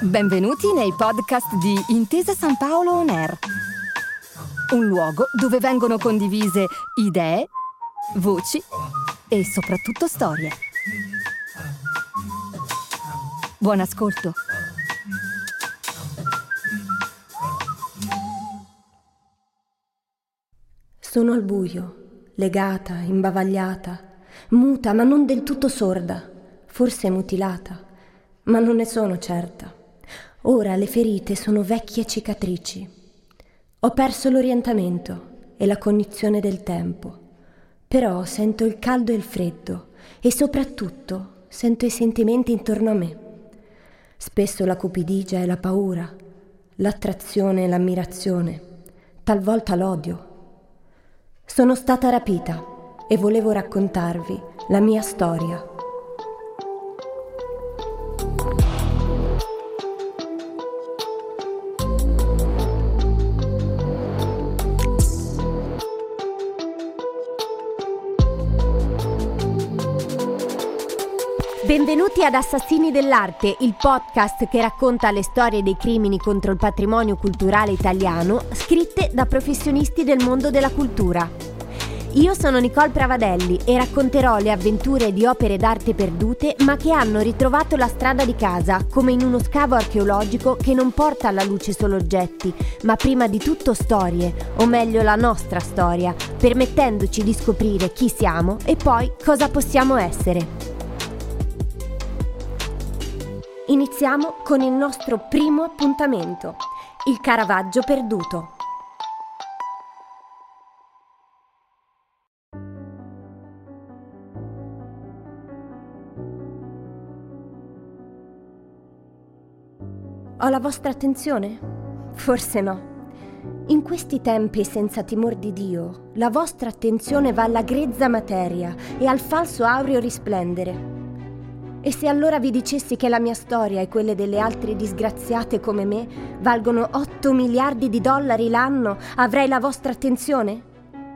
Benvenuti nei podcast di Intesa San Paolo On Air, un luogo dove vengono condivise idee, voci e soprattutto storie. Buon ascolto. Sono al buio, legata, imbavagliata, muta ma non del tutto sorda, forse mutilata, ma non ne sono certa. Ora le ferite sono vecchie cicatrici. Ho perso l'orientamento e la cognizione del tempo, però sento il caldo e il freddo e soprattutto sento i sentimenti intorno a me. Spesso la cupidigia e la paura, l'attrazione e l'ammirazione, talvolta l'odio. Sono stata rapita e volevo raccontarvi la mia storia. Benvenuti ad Assassini dell'Arte, il podcast che racconta le storie dei crimini contro il patrimonio culturale italiano, scritte da professionisti del mondo della cultura. Io sono Nicole Pravadelli e racconterò le avventure di opere d'arte perdute ma che hanno ritrovato la strada di casa, come in uno scavo archeologico che non porta alla luce solo oggetti, ma prima di tutto storie, o meglio la nostra storia, permettendoci di scoprire chi siamo e poi cosa possiamo essere. Iniziamo con il nostro primo appuntamento, il Caravaggio perduto. Ho la vostra attenzione? Forse no. In questi tempi senza timor di Dio, la vostra attenzione va alla grezza materia e al falso aureo risplendere. E se allora vi dicessi che la mia storia e quelle delle altre disgraziate come me valgono 8 miliardi di dollari l'anno, avrei la vostra attenzione?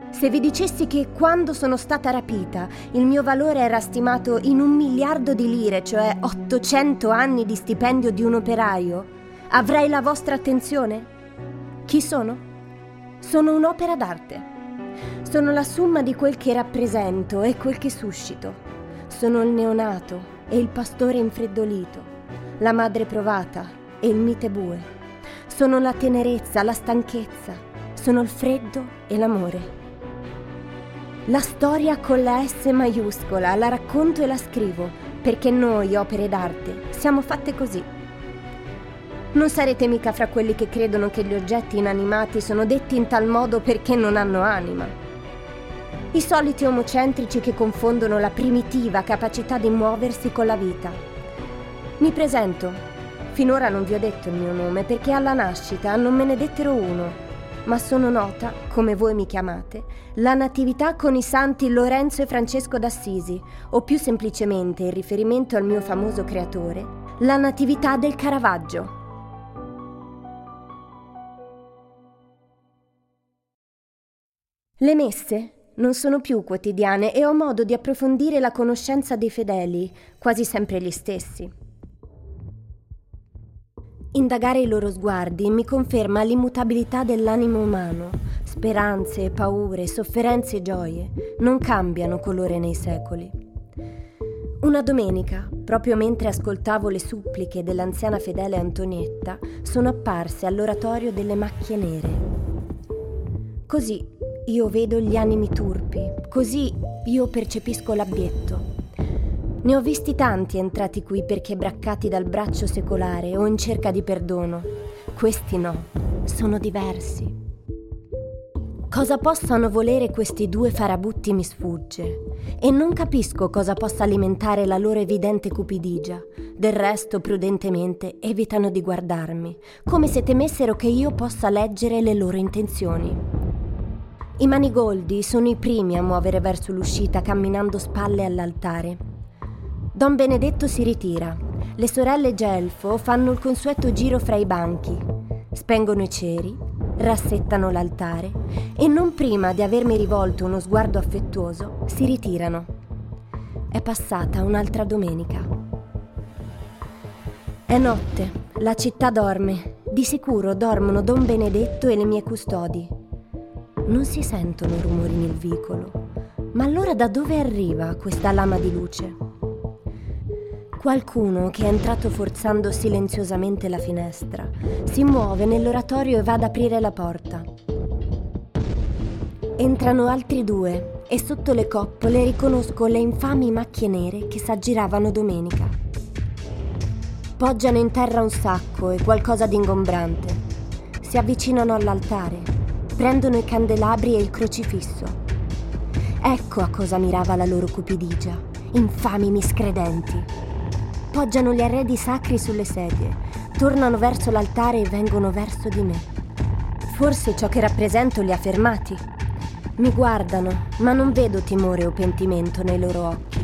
Se vi dicessi che quando sono stata rapita il mio valore era stimato in un miliardo di lire, cioè 800 anni di stipendio di un operaio, avrei la vostra attenzione? Chi sono? Sono un'opera d'arte. Sono la somma di quel che rappresento e quel che suscito. Sono il neonato, e il pastore infreddolito, la madre provata e il mite bue. Sono la tenerezza, la stanchezza, sono il freddo e l'amore. La storia con la S maiuscola la racconto e la scrivo, perché noi, opere d'arte, siamo fatte così. Non sarete mica fra quelli che credono che gli oggetti inanimati sono detti in tal modo perché non hanno anima. I soliti omocentrici che confondono la primitiva capacità di muoversi con la vita. Mi presento. Finora non vi ho detto il mio nome perché alla nascita non me ne dettero uno, ma sono nota, come voi mi chiamate, la natività con i santi Lorenzo e Francesco d'Assisi, o più semplicemente in riferimento al mio famoso creatore, la natività del Caravaggio. Le messe non sono più quotidiane e ho modo di approfondire la conoscenza dei fedeli, quasi sempre gli stessi. Indagare i loro sguardi mi conferma l'immutabilità dell'animo umano. Speranze, paure, sofferenze e gioie non cambiano colore nei secoli. Una domenica, proprio mentre ascoltavo le suppliche dell'anziana fedele Antonietta, sono apparse all'oratorio delle macchie nere. Così io vedo gli animi turpi, così io percepisco l'abbietto. Ne ho visti tanti entrati qui perché braccati dal braccio secolare o in cerca di perdono. Questi no, sono diversi. Cosa possano volere questi due farabutti mi sfugge e non capisco cosa possa alimentare la loro evidente cupidigia. Del resto, prudentemente, evitano di guardarmi, come se temessero che io possa leggere le loro intenzioni. I manigoldi sono i primi a muovere verso l'uscita camminando spalle all'altare. Don Benedetto si ritira. Le sorelle Gelfo fanno il consueto giro fra i banchi, spengono i ceri, rassettano l'altare e non prima di avermi rivolto uno sguardo affettuoso si ritirano. È passata un'altra domenica. È notte, la città dorme. Di sicuro dormono Don Benedetto e le mie custodi. Non si sentono rumori nel vicolo. Ma allora da dove arriva questa lama di luce? Qualcuno che è entrato forzando silenziosamente la finestra si muove nell'oratorio e va ad aprire la porta. Entrano altri due e sotto le coppole riconosco le infami macchie nere che s'aggiravano domenica. Poggiano in terra un sacco e qualcosa di ingombrante. Si avvicinano all'altare, prendono i candelabri e il crocifisso. Ecco a cosa mirava la loro cupidigia, infami miscredenti. Poggiano gli arredi sacri sulle sedie, tornano verso l'altare e vengono verso di me. Forse ciò che rappresento li ha fermati mi guardano, ma non vedo timore o pentimento nei loro occhi.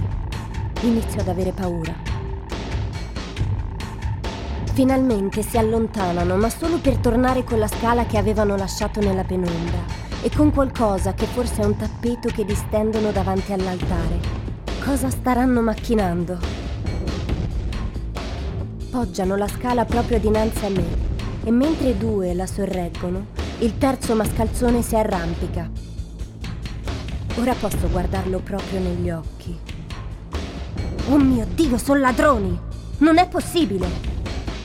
Inizio ad avere paura. Finalmente si allontanano, ma solo per tornare con la scala che avevano lasciato nella penombra e con qualcosa che forse è un tappeto che distendono davanti all'altare. Cosa staranno macchinando? Poggiano la scala proprio dinanzi a me e mentre due la sorreggono, il terzo mascalzone si arrampica Ora posso guardarlo proprio negli occhi. Oh mio Dio, sono ladroni! Non è possibile!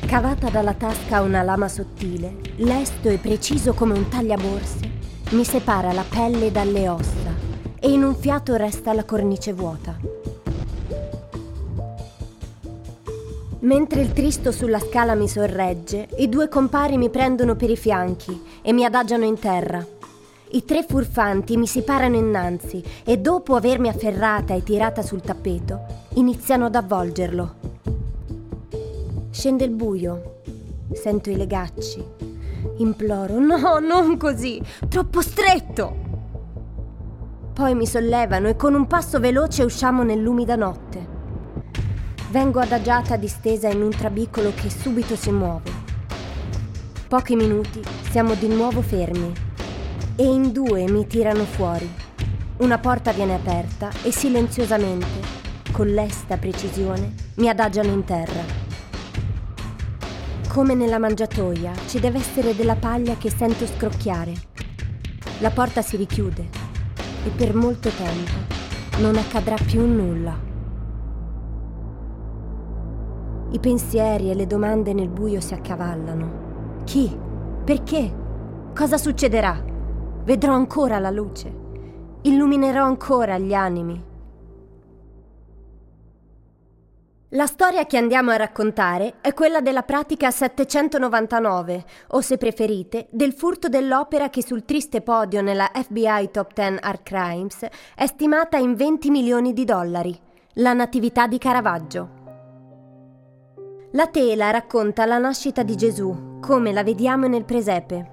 Cavata dalla tasca una lama sottile, lesto e preciso come un tagliaborse, mi separa la pelle dalle ossa e in un fiato resta la cornice vuota. Mentre il Tristo sulla scala mi sorregge, i due compari mi prendono per i fianchi e mi adagiano in terra, i tre furfanti mi si parano innanzi e dopo avermi afferrata e tirata sul tappeto, iniziano ad avvolgerlo. Scende il buio, sento i legacci. Imploro, no, non così, troppo stretto. Poi mi sollevano e con un passo veloce usciamo nell'umida notte. Vengo adagiata distesa in un trabicolo che subito si muove. Pochi minuti siamo di nuovo fermi e in due mi tirano fuori. Una porta viene aperta e silenziosamente, con lesta precisione, mi adagiano in terra. Come nella mangiatoia ci deve essere della paglia che sento scrocchiare. La porta si richiude e per molto tempo non accadrà più nulla. I pensieri e le domande nel buio si accavallano. Chi? Perché? Cosa succederà? Vedrò ancora la luce. Illuminerò ancora gli animi. La storia che andiamo a raccontare è quella della pratica 799, o se preferite, del furto dell'opera che sul triste podio nella FBI Top 10 Art Crimes è stimata in 20 milioni di dollari, la Natività di Caravaggio. La tela racconta la nascita di Gesù, come la vediamo nel presepe.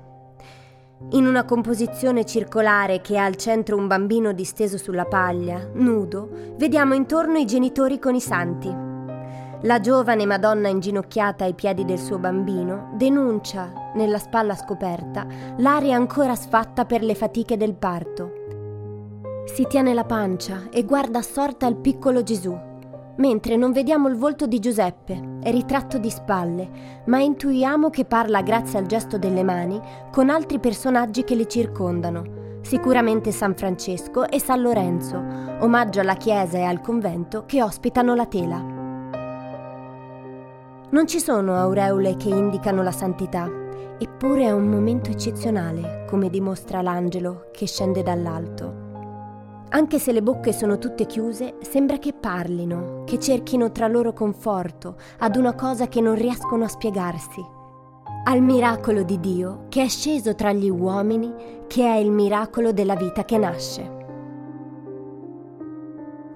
In una composizione circolare che ha al centro un bambino disteso sulla paglia, nudo, vediamo intorno i genitori con i santi. La giovane Madonna inginocchiata ai piedi del suo bambino denuncia, nella spalla scoperta, l'aria ancora sfatta per le fatiche del parto. Si tiene la pancia e guarda assorta il piccolo Gesù, mentre non vediamo il volto di Giuseppe, è ritratto di spalle, ma intuiamo che parla grazie al gesto delle mani con altri personaggi che le circondano, sicuramente San Francesco e San Lorenzo, omaggio alla chiesa e al convento che ospitano la tela. Non ci sono aureole che indicano la santità, eppure è un momento eccezionale, come dimostra l'angelo che scende dall'alto. Anche se le bocche sono tutte chiuse, sembra che parlino, che cerchino tra loro conforto ad una cosa che non riescono a spiegarsi. Al miracolo di Dio che è sceso tra gli uomini, che è il miracolo della vita che nasce.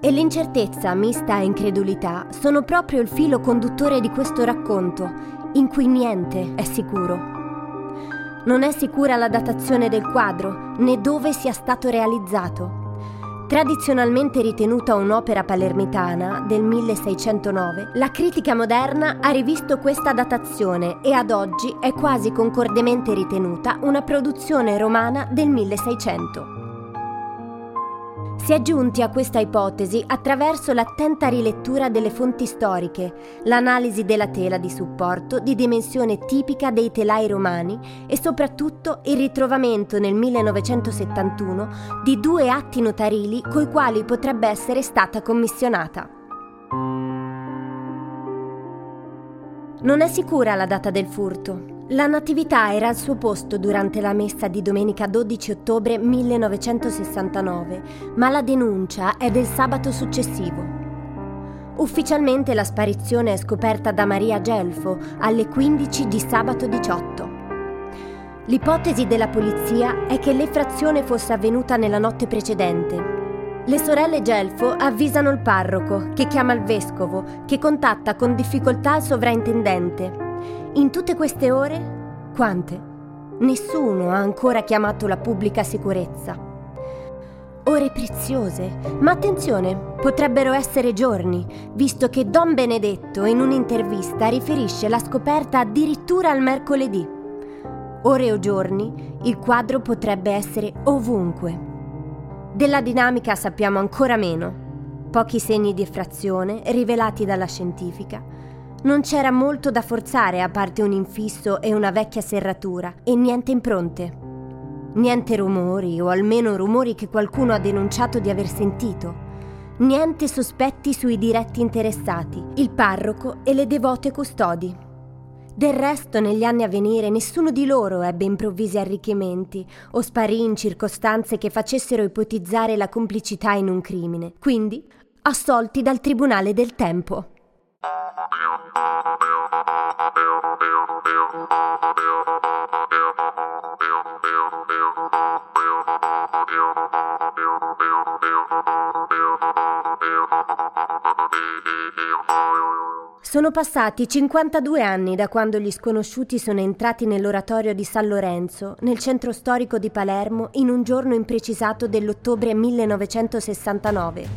E l'incertezza mista a incredulità sono proprio il filo conduttore di questo racconto, in cui niente è sicuro. Non è sicura la datazione del quadro, né dove sia stato realizzato. Tradizionalmente ritenuta un'opera palermitana del 1609, la critica moderna ha rivisto questa datazione e ad oggi è quasi concordemente ritenuta una produzione romana del 1600. Si è giunti a questa ipotesi attraverso l'attenta rilettura delle fonti storiche, l'analisi della tela di supporto di dimensione tipica dei telai romani e soprattutto il ritrovamento nel 1971 di due atti notarili coi quali potrebbe essere stata commissionata. Non è sicura la data del furto, la Natività era al suo posto durante la messa di domenica 12 ottobre 1969, ma la denuncia è del sabato successivo. Ufficialmente la sparizione è scoperta da Maria Gelfo alle 15 di sabato 18. L'ipotesi della polizia è che l'effrazione fosse avvenuta nella notte precedente. Le sorelle Gelfo avvisano il parroco, che chiama il vescovo, che contatta con difficoltà il sovrintendente in tutte queste ore? Quante? Nessuno ha ancora chiamato la pubblica sicurezza. Ore preziose, ma attenzione, potrebbero essere giorni, visto che Don Benedetto in un'intervista riferisce la scoperta addirittura al mercoledì. Ore o giorni, il quadro potrebbe essere ovunque. Della dinamica sappiamo ancora meno. Pochi segni di effrazione rivelati dalla scientifica non c'era molto da forzare a parte un infisso e una vecchia serratura e niente impronte. Niente rumori, o almeno rumori che qualcuno ha denunciato di aver sentito. Niente sospetti sui diretti interessati, il parroco e le devote custodi. Del resto, negli anni a venire, nessuno di loro ebbe improvvisi arricchimenti o sparì in circostanze che facessero ipotizzare la complicità in un crimine, quindi assolti dal Tribunale del Tempo. Sono passati 52 anni da quando gli sconosciuti sono entrati nell'oratorio di San Lorenzo, nel centro storico di Palermo, in un giorno imprecisato dell'ottobre 1969.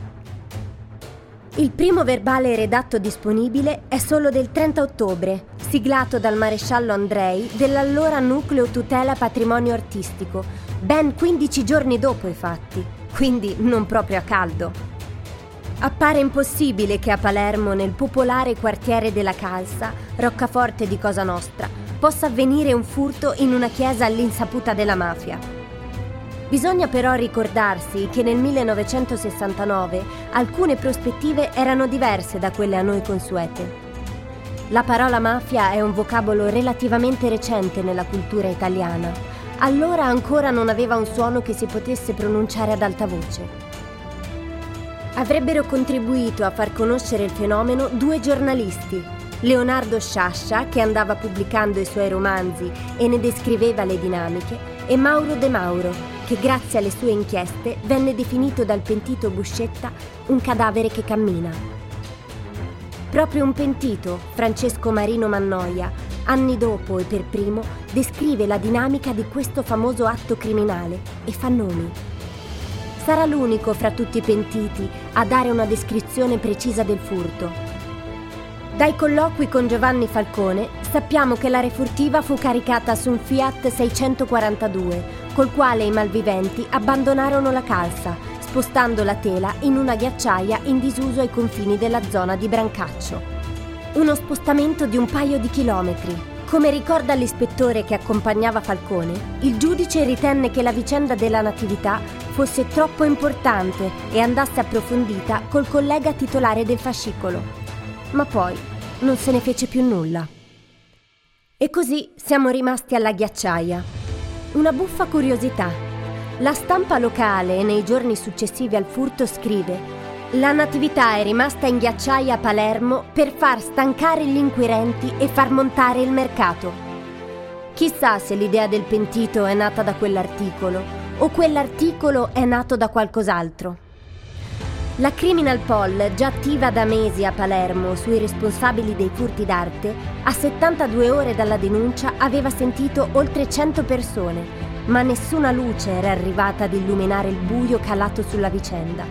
Il primo verbale redatto disponibile è solo del 30 ottobre, siglato dal maresciallo Andrei dell'allora Nucleo Tutela Patrimonio Artistico, ben 15 giorni dopo i fatti, quindi non proprio a caldo. Appare impossibile che a Palermo, nel popolare quartiere della Calza, roccaforte di Cosa Nostra, possa avvenire un furto in una chiesa all'insaputa della mafia. Bisogna però ricordarsi che nel 1969 alcune prospettive erano diverse da quelle a noi consuete. La parola mafia è un vocabolo relativamente recente nella cultura italiana. Allora ancora non aveva un suono che si potesse pronunciare ad alta voce. Avrebbero contribuito a far conoscere il fenomeno due giornalisti, Leonardo Sciascia, che andava pubblicando i suoi romanzi e ne descriveva le dinamiche, e Mauro De Mauro, che grazie alle sue inchieste venne definito dal pentito Buscetta un cadavere che cammina. Proprio un pentito, Francesco Marino Mannoia, anni dopo e per primo, descrive la dinamica di questo famoso atto criminale e fa nomi. Sarà l'unico fra tutti i pentiti a dare una descrizione precisa del furto. Dai colloqui con Giovanni Falcone sappiamo che la refurtiva fu caricata su un Fiat 642 col quale i malviventi abbandonarono la calza, spostando la tela in una ghiacciaia in disuso ai confini della zona di Brancaccio. Uno spostamento di un paio di chilometri. Come ricorda l'ispettore che accompagnava Falcone, il giudice ritenne che la vicenda della Natività fosse troppo importante e andasse approfondita col collega titolare del fascicolo. Ma poi non se ne fece più nulla. E così siamo rimasti alla ghiacciaia, una buffa curiosità. La stampa locale nei giorni successivi al furto scrive La natività è rimasta in ghiacciaia a Palermo per far stancare gli inquirenti e far montare il mercato. Chissà se l'idea del pentito è nata da quell'articolo o quell'articolo è nato da qualcos'altro. La Criminal Poll, già attiva da mesi a Palermo sui responsabili dei furti d'arte, a 72 ore dalla denuncia aveva sentito oltre 100 persone, ma nessuna luce era arrivata ad illuminare il buio calato sulla vicenda.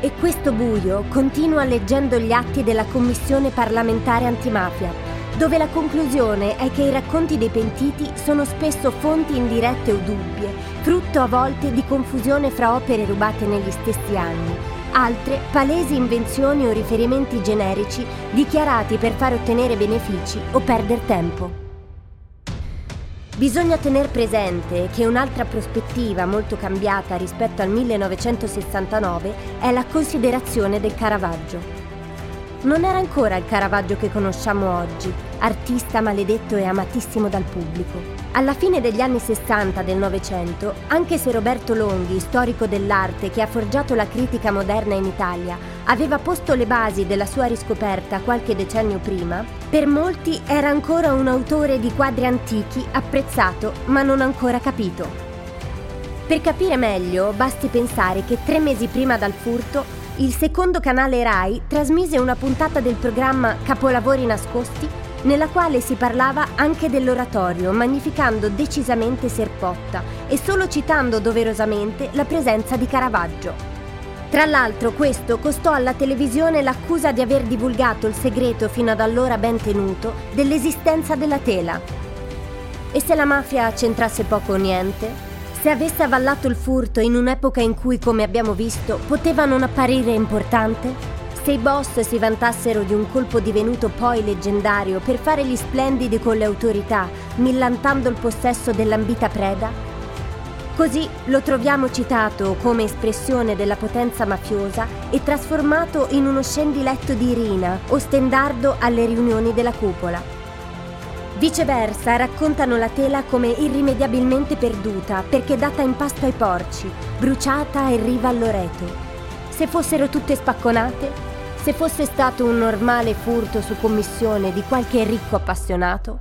E questo buio continua leggendo gli atti della Commissione parlamentare antimafia, dove la conclusione è che i racconti dei pentiti sono spesso fonti indirette o dubbie, frutto a volte di confusione fra opere rubate negli stessi anni, altre palesi invenzioni o riferimenti generici dichiarati per far ottenere benefici o perdere tempo. Bisogna tener presente che un'altra prospettiva molto cambiata rispetto al 1969 è la considerazione del Caravaggio. Non era ancora il Caravaggio che conosciamo oggi, artista maledetto e amatissimo dal pubblico. Alla fine degli anni 60 del Novecento, anche se Roberto Longhi, storico dell'arte che ha forgiato la critica moderna in Italia, aveva posto le basi della sua riscoperta qualche decennio prima, per molti era ancora un autore di quadri antichi apprezzato ma non ancora capito. Per capire meglio, basti pensare che tre mesi prima dal furto il secondo canale RAI trasmise una puntata del programma Capolavori nascosti nella quale si parlava anche dell'oratorio, magnificando decisamente Serpotta e solo citando doverosamente la presenza di Caravaggio. Tra l'altro questo costò alla televisione l'accusa di aver divulgato il segreto fino ad allora ben tenuto dell'esistenza della tela. E se la mafia c'entrasse poco o niente? Se avesse avallato il furto in un'epoca in cui, come abbiamo visto, poteva non apparire importante? Se i boss si vantassero di un colpo divenuto poi leggendario per fare gli splendidi con le autorità, millantando il possesso dell'ambita preda? Così lo troviamo citato come espressione della potenza mafiosa e trasformato in uno scendiletto di Irina o stendardo alle riunioni della cupola. Viceversa, raccontano la tela come irrimediabilmente perduta perché data in pasto ai porci, bruciata e riva al loreto. Se fossero tutte spacconate, se fosse stato un normale furto su commissione di qualche ricco appassionato.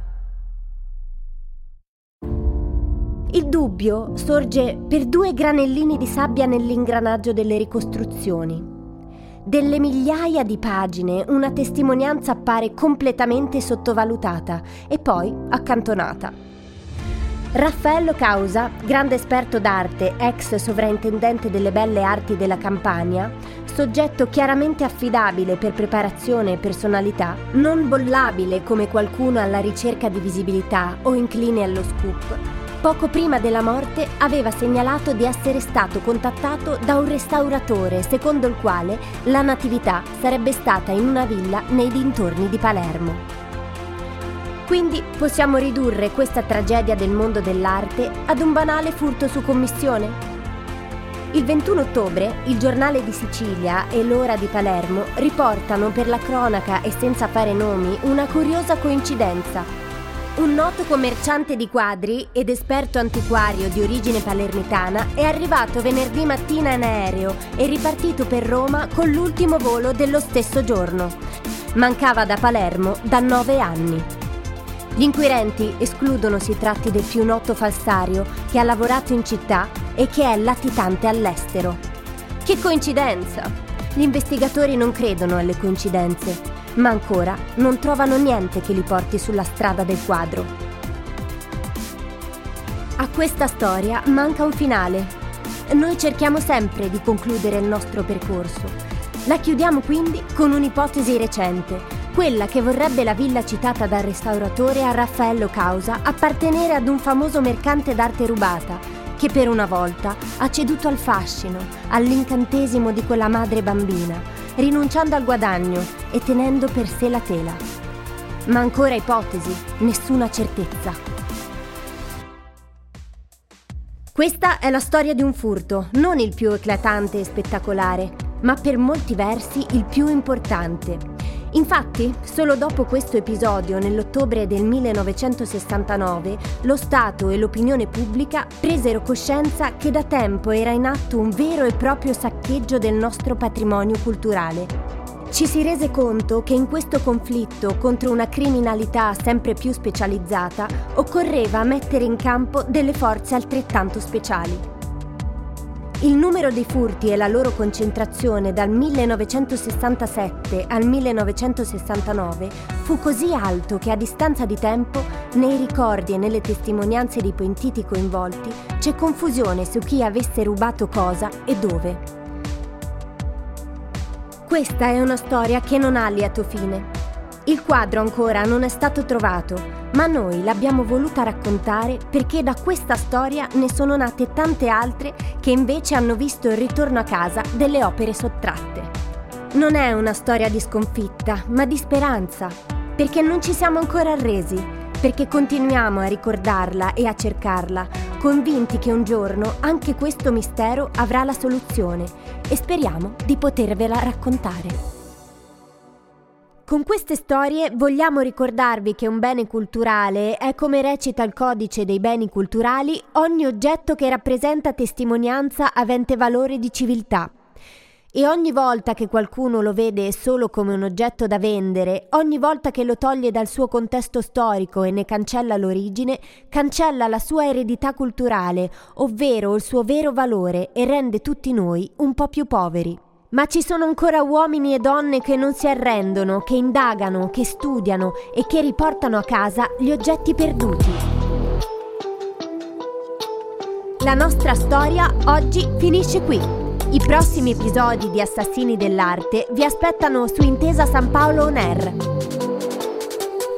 Il dubbio sorge per due granellini di sabbia nell'ingranaggio delle ricostruzioni. Delle migliaia di pagine una testimonianza appare completamente sottovalutata e poi accantonata. Raffaello Causa, grande esperto d'arte, ex sovrintendente delle belle arti della Campania, soggetto chiaramente affidabile per preparazione e personalità, non bollabile come qualcuno alla ricerca di visibilità o incline allo scoop, Poco prima della morte aveva segnalato di essere stato contattato da un restauratore secondo il quale la natività sarebbe stata in una villa nei dintorni di Palermo. Quindi possiamo ridurre questa tragedia del mondo dell'arte ad un banale furto su commissione? Il 21 ottobre il giornale di Sicilia e l'ora di Palermo riportano per la cronaca e senza fare nomi una curiosa coincidenza un noto commerciante di quadri ed esperto antiquario di origine palermitana è arrivato venerdì mattina in aereo e ripartito per Roma con l'ultimo volo dello stesso giorno. Mancava da Palermo da nove anni. Gli inquirenti escludono si tratti del più noto falsario che ha lavorato in città e che è latitante all'estero. Che coincidenza! Gli investigatori non credono alle coincidenze ma ancora non trovano niente che li porti sulla strada del quadro. A questa storia manca un finale. Noi cerchiamo sempre di concludere il nostro percorso. La chiudiamo quindi con un'ipotesi recente, quella che vorrebbe la villa citata dal restauratore a Raffaello Causa appartenere ad un famoso mercante d'arte rubata, che per una volta ha ceduto al fascino, all'incantesimo di quella madre bambina, rinunciando al guadagno e tenendo per sé la tela. Ma ancora ipotesi, nessuna certezza. Questa è la storia di un furto, non il più eclatante e spettacolare, ma per molti versi il più importante Infatti, solo dopo questo episodio, nell'ottobre del 1969, lo Stato e l'opinione pubblica presero coscienza che da tempo era in atto un vero e proprio saccheggio del nostro patrimonio culturale. Ci si rese conto che in questo conflitto contro una criminalità sempre più specializzata occorreva mettere in campo delle forze altrettanto speciali. Il numero dei furti e la loro concentrazione dal 1967 al 1969 fu così alto che a distanza di tempo, nei ricordi e nelle testimonianze dei pentiti coinvolti, c'è confusione su chi avesse rubato cosa e dove. Questa è una storia che non ha lieto fine. Il quadro ancora non è stato trovato, ma noi l'abbiamo voluta raccontare perché da questa storia ne sono nate tante altre che invece hanno visto il ritorno a casa delle opere sottratte. Non è una storia di sconfitta, ma di speranza, perché non ci siamo ancora arresi, perché continuiamo a ricordarla e a cercarla, convinti che un giorno anche questo mistero avrà la soluzione e speriamo di potervela raccontare. Con queste storie vogliamo ricordarvi che un bene culturale è, come recita il codice dei beni culturali, ogni oggetto che rappresenta testimonianza avente valore di civiltà. E ogni volta che qualcuno lo vede solo come un oggetto da vendere, ogni volta che lo toglie dal suo contesto storico e ne cancella l'origine, cancella la sua eredità culturale, ovvero il suo vero valore e rende tutti noi un po' più poveri. Ma ci sono ancora uomini e donne che non si arrendono, che indagano, che studiano e che riportano a casa gli oggetti perduti. La nostra storia oggi finisce qui. I prossimi episodi di Assassini dell'Arte vi aspettano su Intesa San Paolo On Air.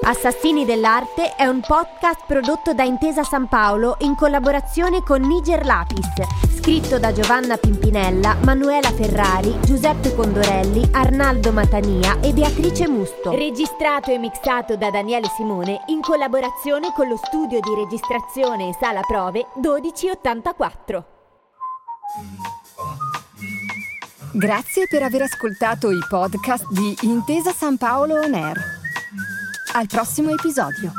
Assassini dell'Arte è un podcast prodotto da Intesa San Paolo in collaborazione con Niger Lapis, scritto da Giovanna Pimpinella, Manuela Ferrari, Giuseppe Condorelli, Arnaldo Matania e Beatrice Musto. Registrato e mixato da Daniele Simone in collaborazione con lo studio di registrazione e sala prove 1284. Grazie per aver ascoltato i podcast di Intesa San Paolo On Air. Al prossimo episodio.